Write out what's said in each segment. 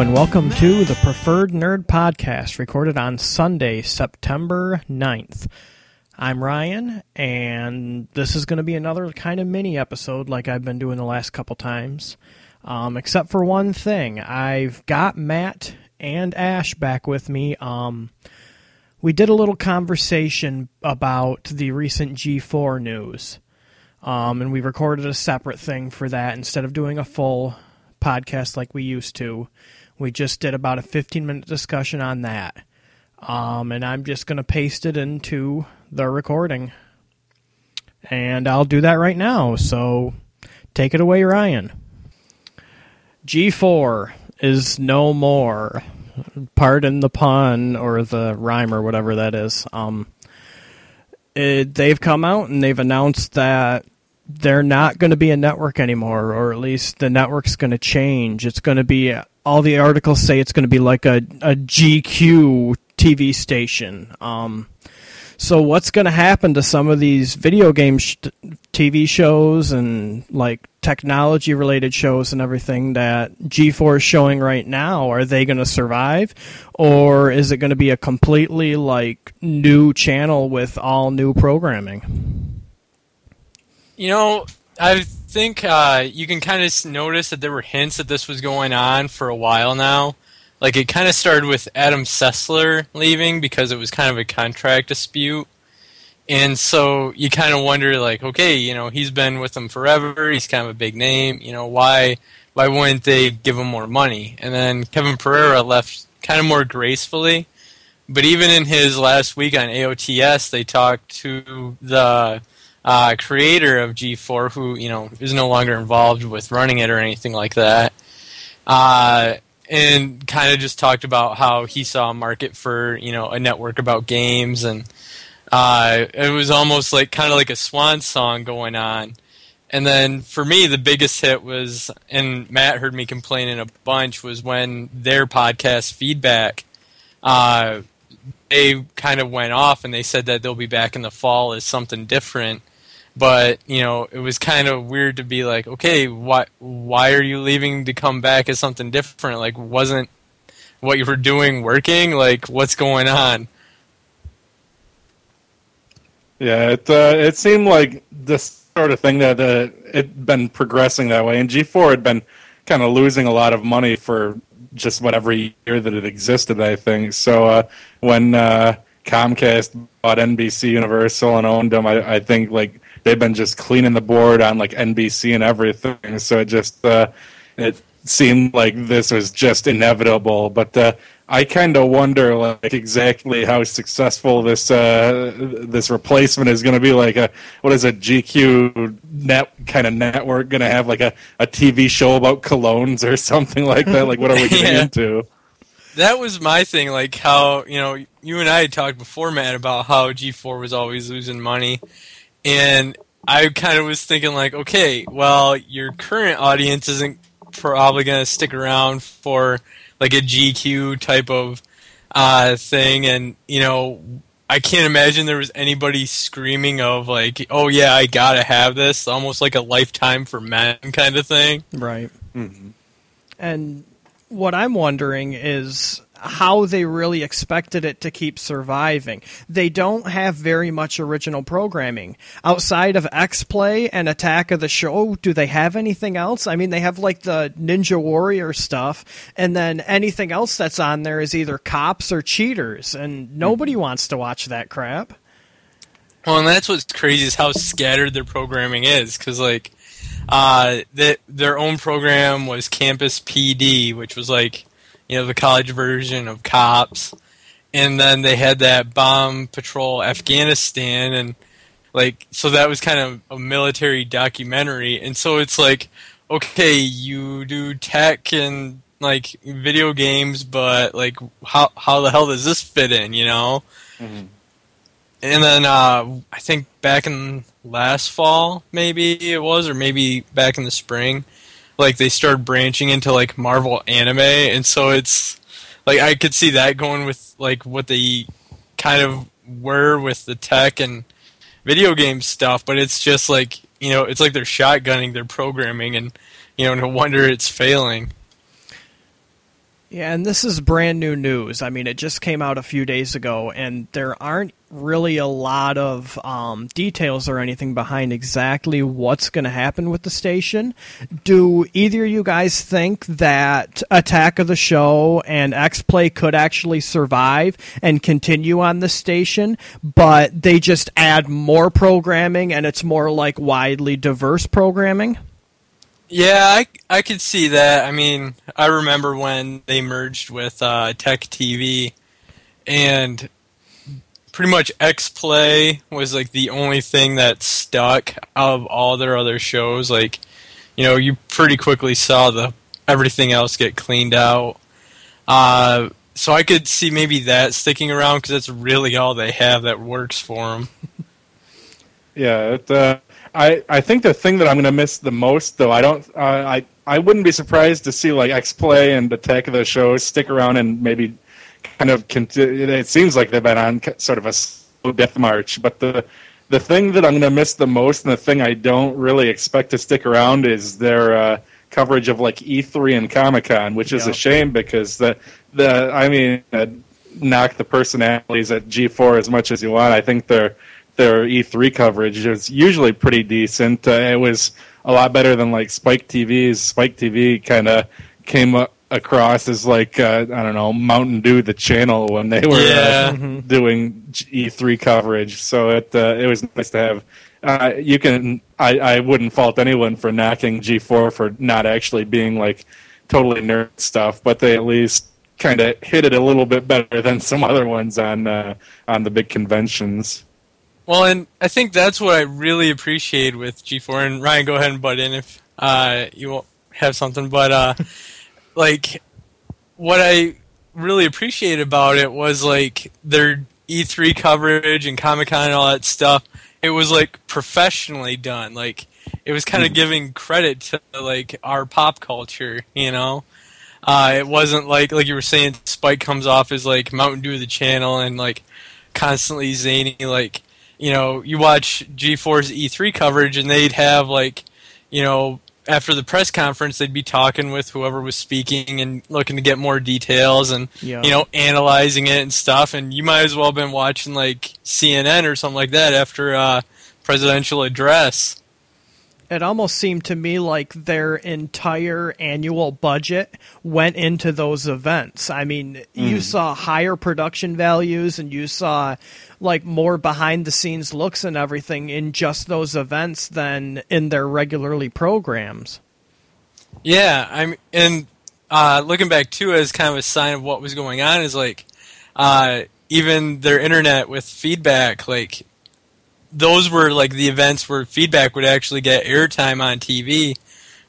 And welcome to the Preferred Nerd Podcast, recorded on Sunday, September 9th. I'm Ryan, and this is going to be another kind of mini episode like I've been doing the last couple times. Um, except for one thing. I've got Matt and Ash back with me. Um, we did a little conversation about the recent G4 news. Um, and we recorded a separate thing for that instead of doing a full podcast like we used to. We just did about a 15 minute discussion on that. Um, and I'm just going to paste it into the recording. And I'll do that right now. So take it away, Ryan. G4 is no more. Pardon the pun or the rhyme or whatever that is. Um, it, they've come out and they've announced that they're not going to be a network anymore, or at least the network's going to change. It's going to be all the articles say it's going to be like a, a GQ TV station. Um, so what's going to happen to some of these video game sh- TV shows and like technology related shows and everything that G4 is showing right now? Are they going to survive or is it going to be a completely like new channel with all new programming? You know, I think uh, you can kind of notice that there were hints that this was going on for a while now. Like it kind of started with Adam Sessler leaving because it was kind of a contract dispute. And so you kind of wonder, like, okay, you know, he's been with them forever. He's kind of a big name. You know, why why wouldn't they give him more money? And then Kevin Pereira left kind of more gracefully. But even in his last week on AOTS, they talked to the uh, creator of G4, who you know is no longer involved with running it or anything like that. Uh, and kind of just talked about how he saw a market for you know a network about games and uh, it was almost like kind of like a swan song going on and then for me the biggest hit was and matt heard me complaining a bunch was when their podcast feedback uh, they kind of went off and they said that they'll be back in the fall as something different but you know it was kind of weird to be like okay why why are you leaving to come back as something different? Like wasn't what you were doing working? Like what's going on? Yeah it uh, it seemed like this sort of thing that uh, it been progressing that way. And G4 had been kind of losing a lot of money for just what every year that it existed I think. So uh, when uh, Comcast bought NBC Universal and owned them I, I think like they've been just cleaning the board on like NBC and everything. So it just uh, it seemed like this was just inevitable. But uh, I kind of wonder like exactly how successful this uh, this replacement is going to be. Like a what is a GQ net kind of network going to have like a, a TV show about colognes or something like that? Like what are we getting yeah. into? That was my thing, like how you know you and I had talked before, Matt, about how G4 was always losing money, and I kind of was thinking like, okay, well, your current audience isn't probably going to stick around for like a GQ type of uh, thing, and you know, I can't imagine there was anybody screaming of like, oh yeah, I gotta have this, almost like a lifetime for men kind of thing. Right. Mm-hmm. And what I'm wondering is how they really expected it to keep surviving. They don't have very much original programming. Outside of X Play and Attack of the Show, do they have anything else? I mean, they have like the Ninja Warrior stuff, and then anything else that's on there is either cops or cheaters, and nobody mm-hmm. wants to watch that crap. Well, and that's what's crazy is how scattered their programming is, because like, uh, that their own program was Campus PD, which was like you know, the college version of Cops. And then they had that Bomb Patrol Afghanistan and like so that was kind of a military documentary and so it's like okay you do tech and like video games but like how how the hell does this fit in you know mm-hmm. and then uh, i think back in last fall maybe it was or maybe back in the spring like they started branching into like Marvel anime, and so it's like I could see that going with like what they kind of were with the tech and video game stuff, but it's just like you know, it's like they're shotgunning their programming, and you know, no wonder it's failing. Yeah, and this is brand new news. I mean, it just came out a few days ago, and there aren't really a lot of um, details or anything behind exactly what's going to happen with the station. Do either of you guys think that Attack of the Show and X Play could actually survive and continue on the station, but they just add more programming and it's more like widely diverse programming? Yeah, I, I could see that. I mean, I remember when they merged with uh, Tech TV, and pretty much X Play was like the only thing that stuck of all their other shows. Like, you know, you pretty quickly saw the everything else get cleaned out. Uh, so I could see maybe that sticking around because that's really all they have that works for them. Yeah, it, uh, I I think the thing that I'm going to miss the most, though, I don't, uh, I I wouldn't be surprised to see like X Play and Attack of the Show stick around and maybe kind of. continue. it seems like they've been on sort of a slow death march, but the the thing that I'm going to miss the most, and the thing I don't really expect to stick around, is their uh, coverage of like E3 and Comic Con, which is Yeah. a shame because the the I mean, uh, knock the personalities at G4 as much as you want. I think their their E3 coverage is usually pretty decent. Uh, it was a lot better than like Spike TV's. Spike TV kind of came up across as like uh, I don't know Mountain Dew the channel when they were Yeah. uh, doing E3 coverage. So it uh, it was nice to have. Uh, you can I, I wouldn't fault anyone for knocking G4 for not actually being like totally nerd stuff, but they at least kind of hit it a little bit better than some other ones on uh, on the big conventions. Well, and I think that's what I really appreciate with G4. And Ryan, go ahead and butt in if uh, you have something. But uh, like, what I really appreciate about it was like their E3 coverage and Comic Con and all that stuff. It was like professionally done. Like it was kind of giving credit to like our pop culture, you know. Uh, it wasn't like like you were saying. Spike comes off as like Mountain Dew of the channel and like constantly zany. Like you know, you watch G4's E3 coverage and they'd have like you know after the press conference they'd be talking with whoever was speaking and looking to get more details and Yeah. you know analyzing it and stuff. And you might as well have been watching like CNN or something like that after uh, presidential address. It almost seemed to me like their entire annual budget went into those events. I mean, you saw higher production values and you saw like more behind the scenes looks and everything in just those events than in their regularly programs. Yeah, I'm and uh, looking back too as kind of a sign of what was going on is like uh, even their internet with feedback, like those were like the events where feedback would actually get airtime on TV,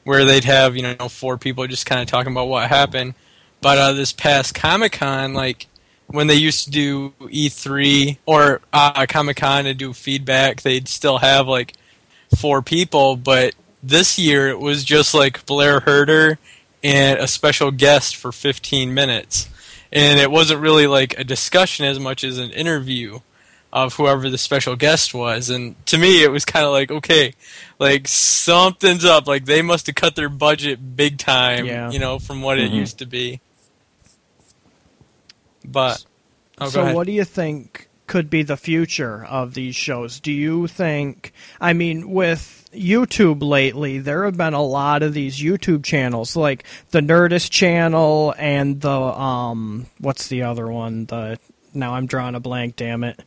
where they'd have you know four people just kind of talking about what happened. But uh, this past Comic Con, like when they used to do E3 or uh, Comic Con and do feedback, they'd still have like four people, but this year it was just like Blair Herter and a special guest for 15 minutes. And it wasn't really like a discussion as much as an interview of whoever the special guest was. And to me, it was kind of like, okay, like something's up. Like they must have cut their budget big time, Yeah. you know, from what it Mhm. used to be. But, oh, so, ahead. what do you think could be the future of these shows? Do you think? I mean, with YouTube lately, there have been a lot of these YouTube channels, like the Nerdist channel and the um, what's the other one? The now I'm drawing a blank. Damn it.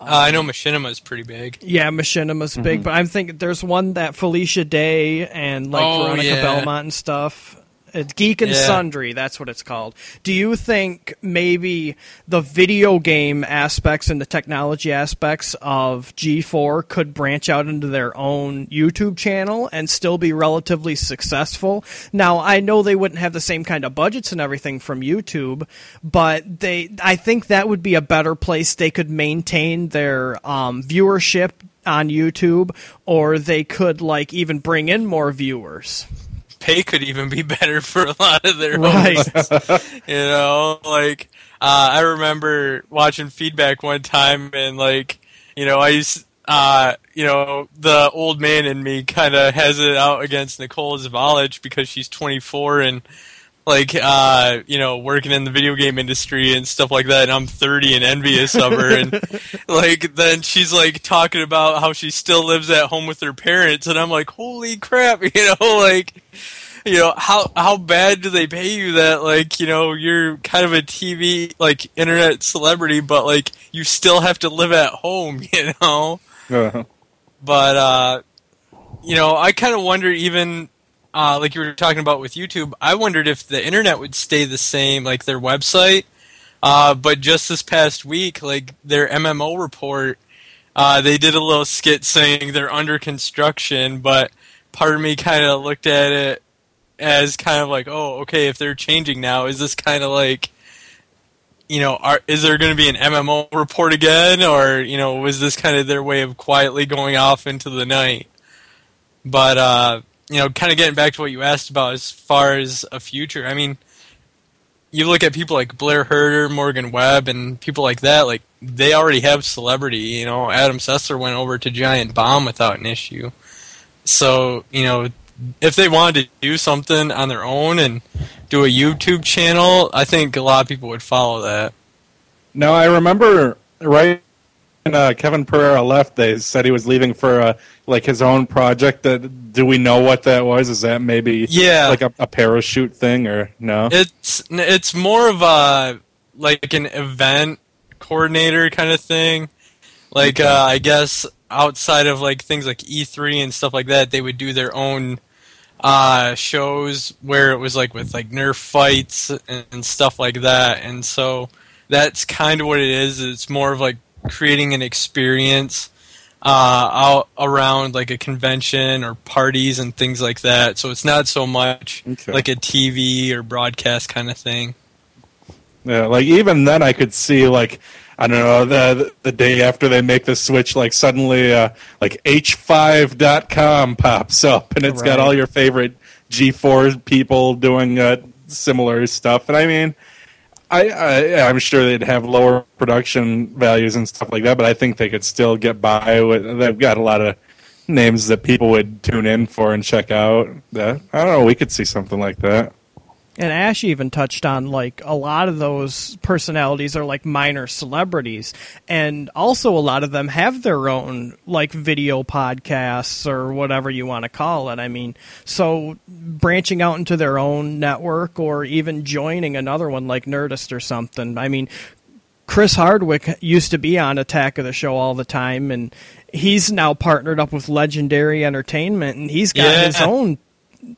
uh, I know Machinima is pretty big. Yeah, Machinima's big, but I'm thinking there's one that Felicia Day and like Oh, Veronica yeah. Belmont and stuff. It's Geek and Yeah. Sundry, that's what it's called. Do you think maybe the video game aspects and the technology aspects of G4 could branch out into their own YouTube channel and still be relatively successful? Now, I know they wouldn't have the same kind of budgets and everything from YouTube, but they I think that would be a better place they could maintain their um, viewership on YouTube or they could like even bring in more viewers. Pay could even be better for a lot of their Right. hosts. you know, like uh, I remember watching feedback one time, and like you know, I used. Uh, you know, the old man in me kind of has it out against Nicole Zvalich because she's 24 and like uh, you know, working in the video game industry and stuff like that, and I'm 30 and envious of her, and like then she's like talking about how she still lives at home with her parents, and I'm like, holy crap, you know, like you know how how bad do they pay you that like you know you're kind of a TV like internet celebrity, but like you still have to live at home, you know. Uh, But uh, you know, I kind of wonder even uh, like you were talking about with YouTube. I wondered if the internet would stay the same, like their website. Uh, but just this past week, like their MMO report, uh, they did a little skit saying they're under construction. But part of me kind of looked at it as kind of like, oh, okay, if they're changing now, is this kind of like you know, are, is there going to be an MMO report again, or you know, was this kind of their way of quietly going off into the night? But uh, you know, kind of getting back to what you asked about as far as a future. I mean, you look at people like Blair Herter, Morgan Webb, and people like that. Like they already have celebrity. You know, Adam Sessler went over to Giant Bomb without an issue. So you know, if they wanted to do something on their own and do a YouTube channel, I think a lot of people would follow that. no, I remember right uh, Kevin Pereira left. They said he was leaving for uh, like his own project. That do we know what that was? Is that maybe Yeah. like a, a parachute thing or no? It's it's more of a like an event coordinator kind of thing. Like Okay. uh, I guess outside of like things like E3 and stuff like that, they would do their own uh, shows where it was like with like Nerf fights and, and stuff like that. And so that's kind of what it is. It's more of like creating an experience uh, out around like a convention or parties and things like that. So it's not so much Okay. like a TV or broadcast kind of thing. Yeah, like even then, I could see like I don't know the the day after they make the switch, like suddenly uh, like H5.com pops up and it's got all your favorite G4 people doing uh, similar stuff. And I mean, I, I I'm sure they'd have lower production values and stuff like that, but I think they could still get by with. They've got a lot of names that people would tune in for and check out. That I don't know. We could see something like that. And Ash even touched on like a lot of those personalities are like minor celebrities, and also a lot of them have their own like video podcasts or whatever you want to call it. I mean, so branching out into their own network or even joining another one like Nerdist or something. I mean, Chris Hardwick used to be on Attack of the Show all the time, and he's now partnered up with Legendary Entertainment, and he's got Yeah. his own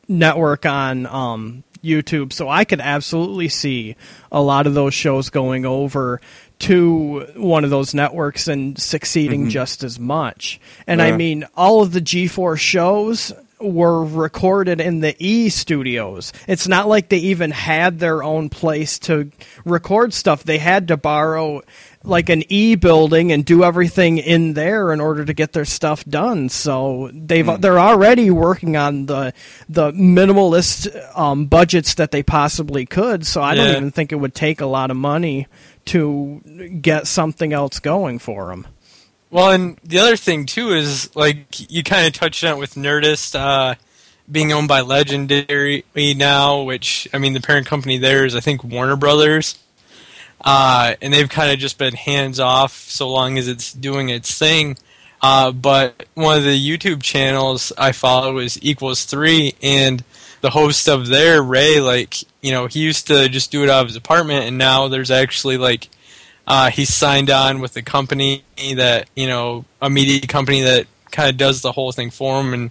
network on um, YouTube. So I could absolutely see a lot of those shows going over to one of those networks and succeeding mm-hmm. just as much. And I mean, all of the G4 shows were recorded in the E studios. It's not like they even had their own place to record stuff. They had to borrow like an E building and do everything in there in order to get their stuff done. So they've they're already working on the the minimalist um, budgets that they possibly could. So I don't even think it would take a lot of money to get something else going for them. Well, and the other thing too is like you kind of touched on it with Nerdist uh, being owned by Legendary now, which I mean the parent company there is I think Warner Brothers, uh, and they've kind of just been hands off so long as it's doing its thing. Uh, but one of the YouTube channels I follow is Equals Three, and the host of there, Ray, like you know, he used to just do it out of his apartment, and now there's actually like uh, he's signed on with a company that you know a media company that kind of does the whole thing for him, and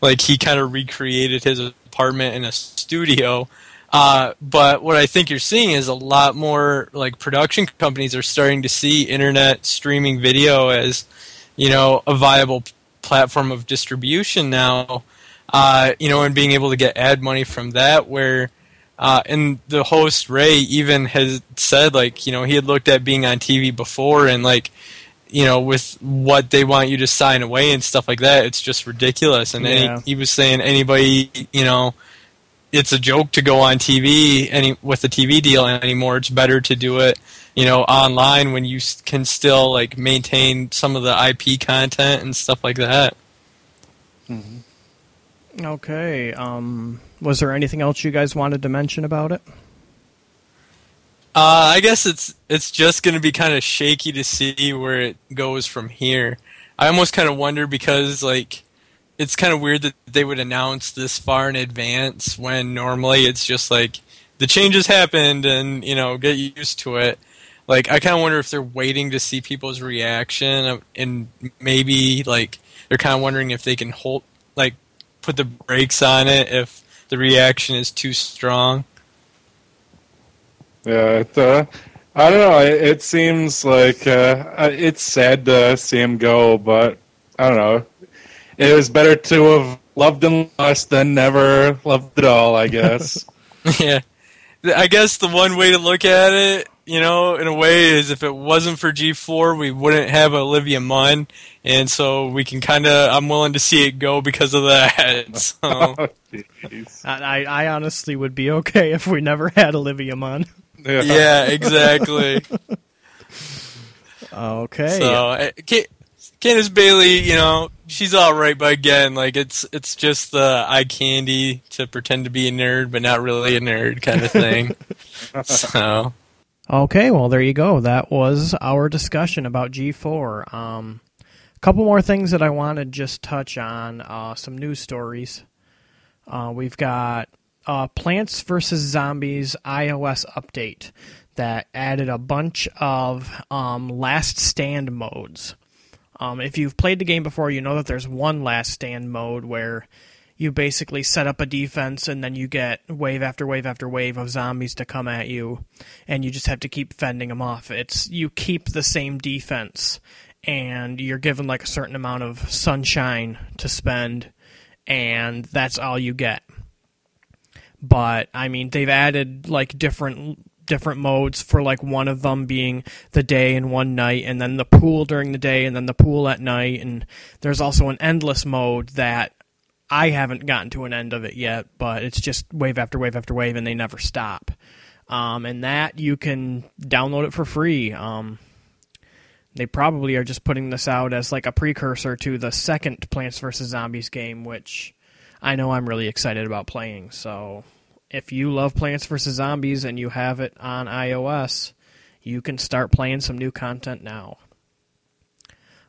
like he kind of recreated his apartment in a studio. Uh, but what I think you're seeing is a lot more like production companies are starting to see internet streaming video as you know a viable platform of distribution now. Uh, you know, and being able to get ad money from that, where uh, and the host Ray even has said like you know he had looked at being on TV before and like you know with what they want you to sign away and stuff like that it's just ridiculous and any, he was saying anybody you know it's a joke to go on TV any with a TV deal anymore it's better to do it you know online when you can still like maintain some of the IP content and stuff like that Okay. Um, Was there anything else you guys wanted to mention about it? Uh, I guess it's it's just going to be kind of shaky to see where it goes from here. I almost kind of wonder because like it's kind of weird that they would announce this far in advance when normally it's just like the changes happened and you know get used to it. Like I kind of wonder if they're waiting to see people's reaction and maybe like they're kind of wondering if they can hold like put the brakes on it if the reaction is too strong. Yeah, it, uh, I don't know. It, it seems like uh, it's sad to see him go, but I don't know. It was better to have loved and lost than never loved at all. I guess. yeah, I guess the one way to look at it, you know, in a way, is if it wasn't for G four, we wouldn't have Olivia Munn, and so we can kind of. I'm willing to see it go because of that. So. oh, I, I honestly would be okay if we never had Olivia Munn. Yeah, yeah exactly. okay. So uh, Candace Bailey, you know, she's all right, but again, like it's it's just the eye candy to pretend to be a nerd, but not really a nerd kind of thing. so. Okay, well there you go. That was our discussion about G4. Um, a couple more things that I want to just touch on. Uh, some news stories. Uh, we've got uh, Plants vs. Zombies iOS update that added a bunch of um, last stand modes. Um, if you've played the game before, you know that there's one last stand mode where you basically set up a defense and then you get wave after wave after wave of zombies to come at you, and you just have to keep fending them off. It's you keep the same defense, and you're given like a certain amount of sunshine to spend, and that's all you get but I mean they've added like different different modes for like one of them being the day and one night and then the pool during the day and then the pool at night and there's also an endless mode that I haven't gotten to an end of it yet but it's just wave after wave after wave and they never stop um, and that you can download it for free um, they probably are just putting this out as like a precursor to the second Plants vs Zombies game which I know I'm really excited about playing. So if you love Plants vs. Zombies and you have it on iOS, you can start playing some new content now.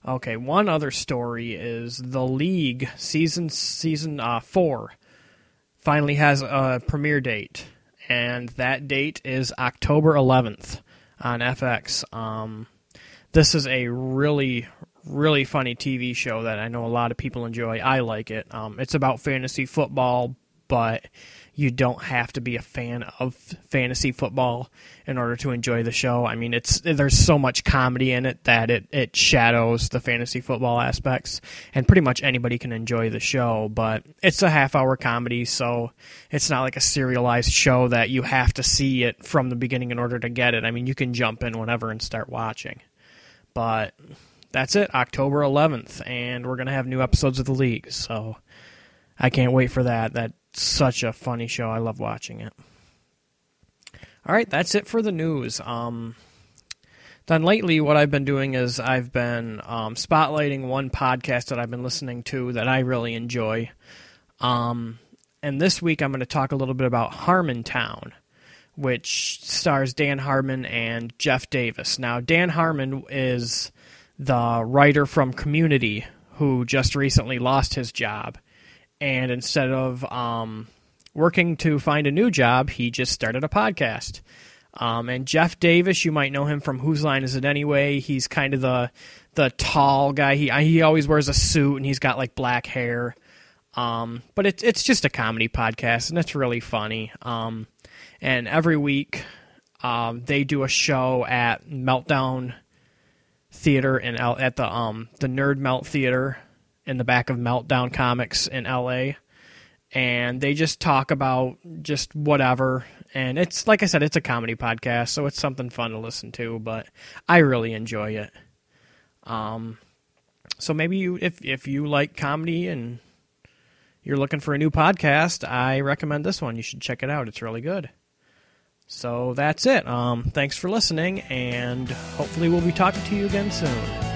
Okay, one other story is the League season season uh, four finally has a premiere date, and that date is October 11th on FX. Um, this is a really really funny TV show that I know a lot of people enjoy. I like it. Um, it's about fantasy football, but you don't have to be a fan of fantasy football in order to enjoy the show. I mean, it's there's so much comedy in it that it it shadows the fantasy football aspects, and pretty much anybody can enjoy the show. But it's a half hour comedy, so it's not like a serialized show that you have to see it from the beginning in order to get it. I mean, you can jump in whenever and start watching, but that's it, October 11th, and we're gonna have new episodes of the league. So I can't wait for that. That's such a funny show. I love watching it. All right, that's it for the news. Um, then lately, what I've been doing is I've been um, spotlighting one podcast that I've been listening to that I really enjoy. Um, and this week, I'm going to talk a little bit about Harmontown, which stars Dan Harmon and Jeff Davis. Now, Dan Harmon is the writer from Community who just recently lost his job. And instead of um, working to find a new job, he just started a podcast. Um, and Jeff Davis, you might know him from Whose Line Is It Anyway? He's kind of the the tall guy. He he always wears a suit and he's got like black hair. Um, but it's it's just a comedy podcast and it's really funny. Um, and every week, um, they do a show at Meltdown theater in at the um the Nerd Melt Theater in the back of Meltdown Comics in L.A. And they just talk about just whatever, and it's like I said, it's a comedy podcast, so it's something fun to listen to. But I really enjoy it. Um, so maybe you, if if you like comedy and you're looking for a new podcast, I recommend this one. You should check it out. It's really good. So that's it. Um, thanks for listening, and hopefully, we'll be talking to you again soon.